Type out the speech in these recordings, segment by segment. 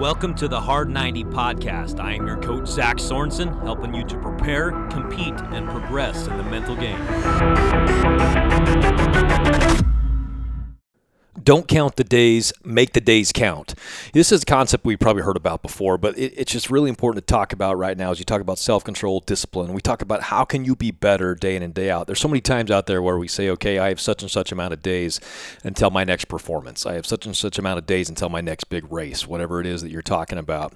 Welcome to the Hard 90 podcast. I am your coach, Zach Sorensen, helping you to prepare, compete, and progress in the mental game. Don't count the days, make the days count. This is a concept we've probably heard about before, but it, it's just really important to talk about right now as you talk about self control, discipline. We talk about how can you be better day in and day out. There's so many times out there where we say, okay, I have such and such amount of days until my next performance. I have such and such amount of days until my next big race, whatever it is that you're talking about.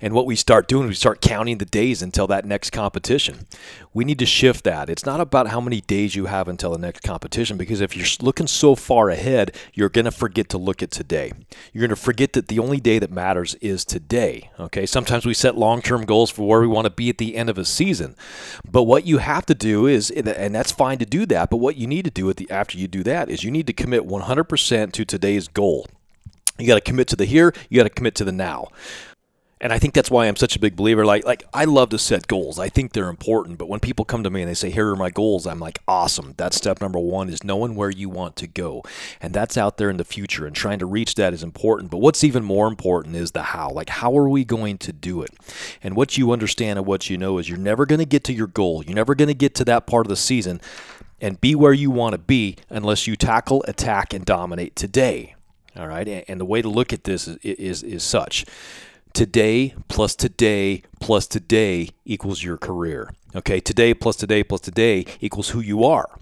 And what we start doing, is we start counting the days until that next competition. We need to shift that. It's not about how many days you have until the next competition, because if you're looking so far ahead, you're going to forget to look at today. You're going to forget that the only day that matters is today. Okay. Sometimes we set long term goals for where we want to be at the end of a season. But what you have to do is, and that's fine to do that, but what you need to do at the, after you do that is you need to commit 100% to today's goal. You got to commit to the here, you got to commit to the now and I think that's why I'm such a big believer. Like, like I love to set goals. I think they're important. But when people come to me and they say, "Here are my goals," I'm like, "Awesome!" That's step number one: is knowing where you want to go, and that's out there in the future. And trying to reach that is important. But what's even more important is the how. Like, how are we going to do it? And what you understand and what you know is you're never going to get to your goal. You're never going to get to that part of the season and be where you want to be unless you tackle, attack, and dominate today. All right, and the way to look at this is, is, is such today plus today plus today equals your career. Okay, today plus today plus today equals who you are.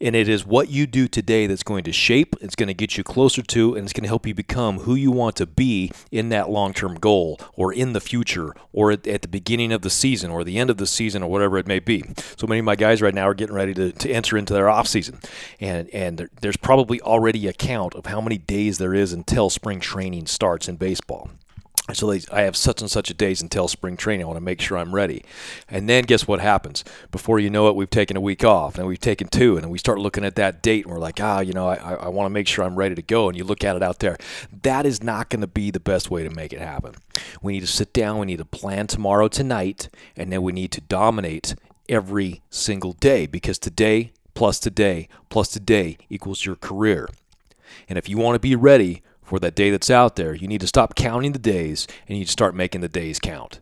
And it is what you do today that's going to shape, it's going to get you closer to, and it's going to help you become who you want to be in that long term goal or in the future or at, at, the beginning of the season or the end of the season or whatever it may be. So many of my guys right now are getting ready to, to enter into their off season. And, and there, there's probably already a count of how many days there is until spring training starts in baseball. So they, I have such and such a days until spring training. I want to make sure I'm ready. And then guess what happens? Before you know it, we've taken a week off, and we've taken two, and we start looking at that date, and we're like, ah, you know, I, I want to make sure I'm ready to go. And you look at it out there. That is not going to be the best way to make it happen. We need to sit down. We need to plan tomorrow, tonight, and then we need to dominate every single day because today plus today plus today equals your career. And if you want to be ready for that day that's out there. You need to stop counting the days and you need to start making the days count.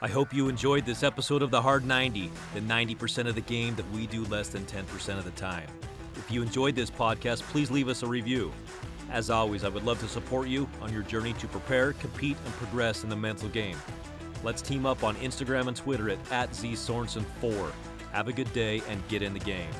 I hope you enjoyed this episode of The Hard 90, the 90% of the game that we do less than 10% of the time. If you enjoyed this podcast, please leave us a review. As always, I would love to support you on your journey to prepare, compete, and progress in the mental game. Let's team up on Instagram and Twitter at, at ZSorensen4. Have a good day and get in the game.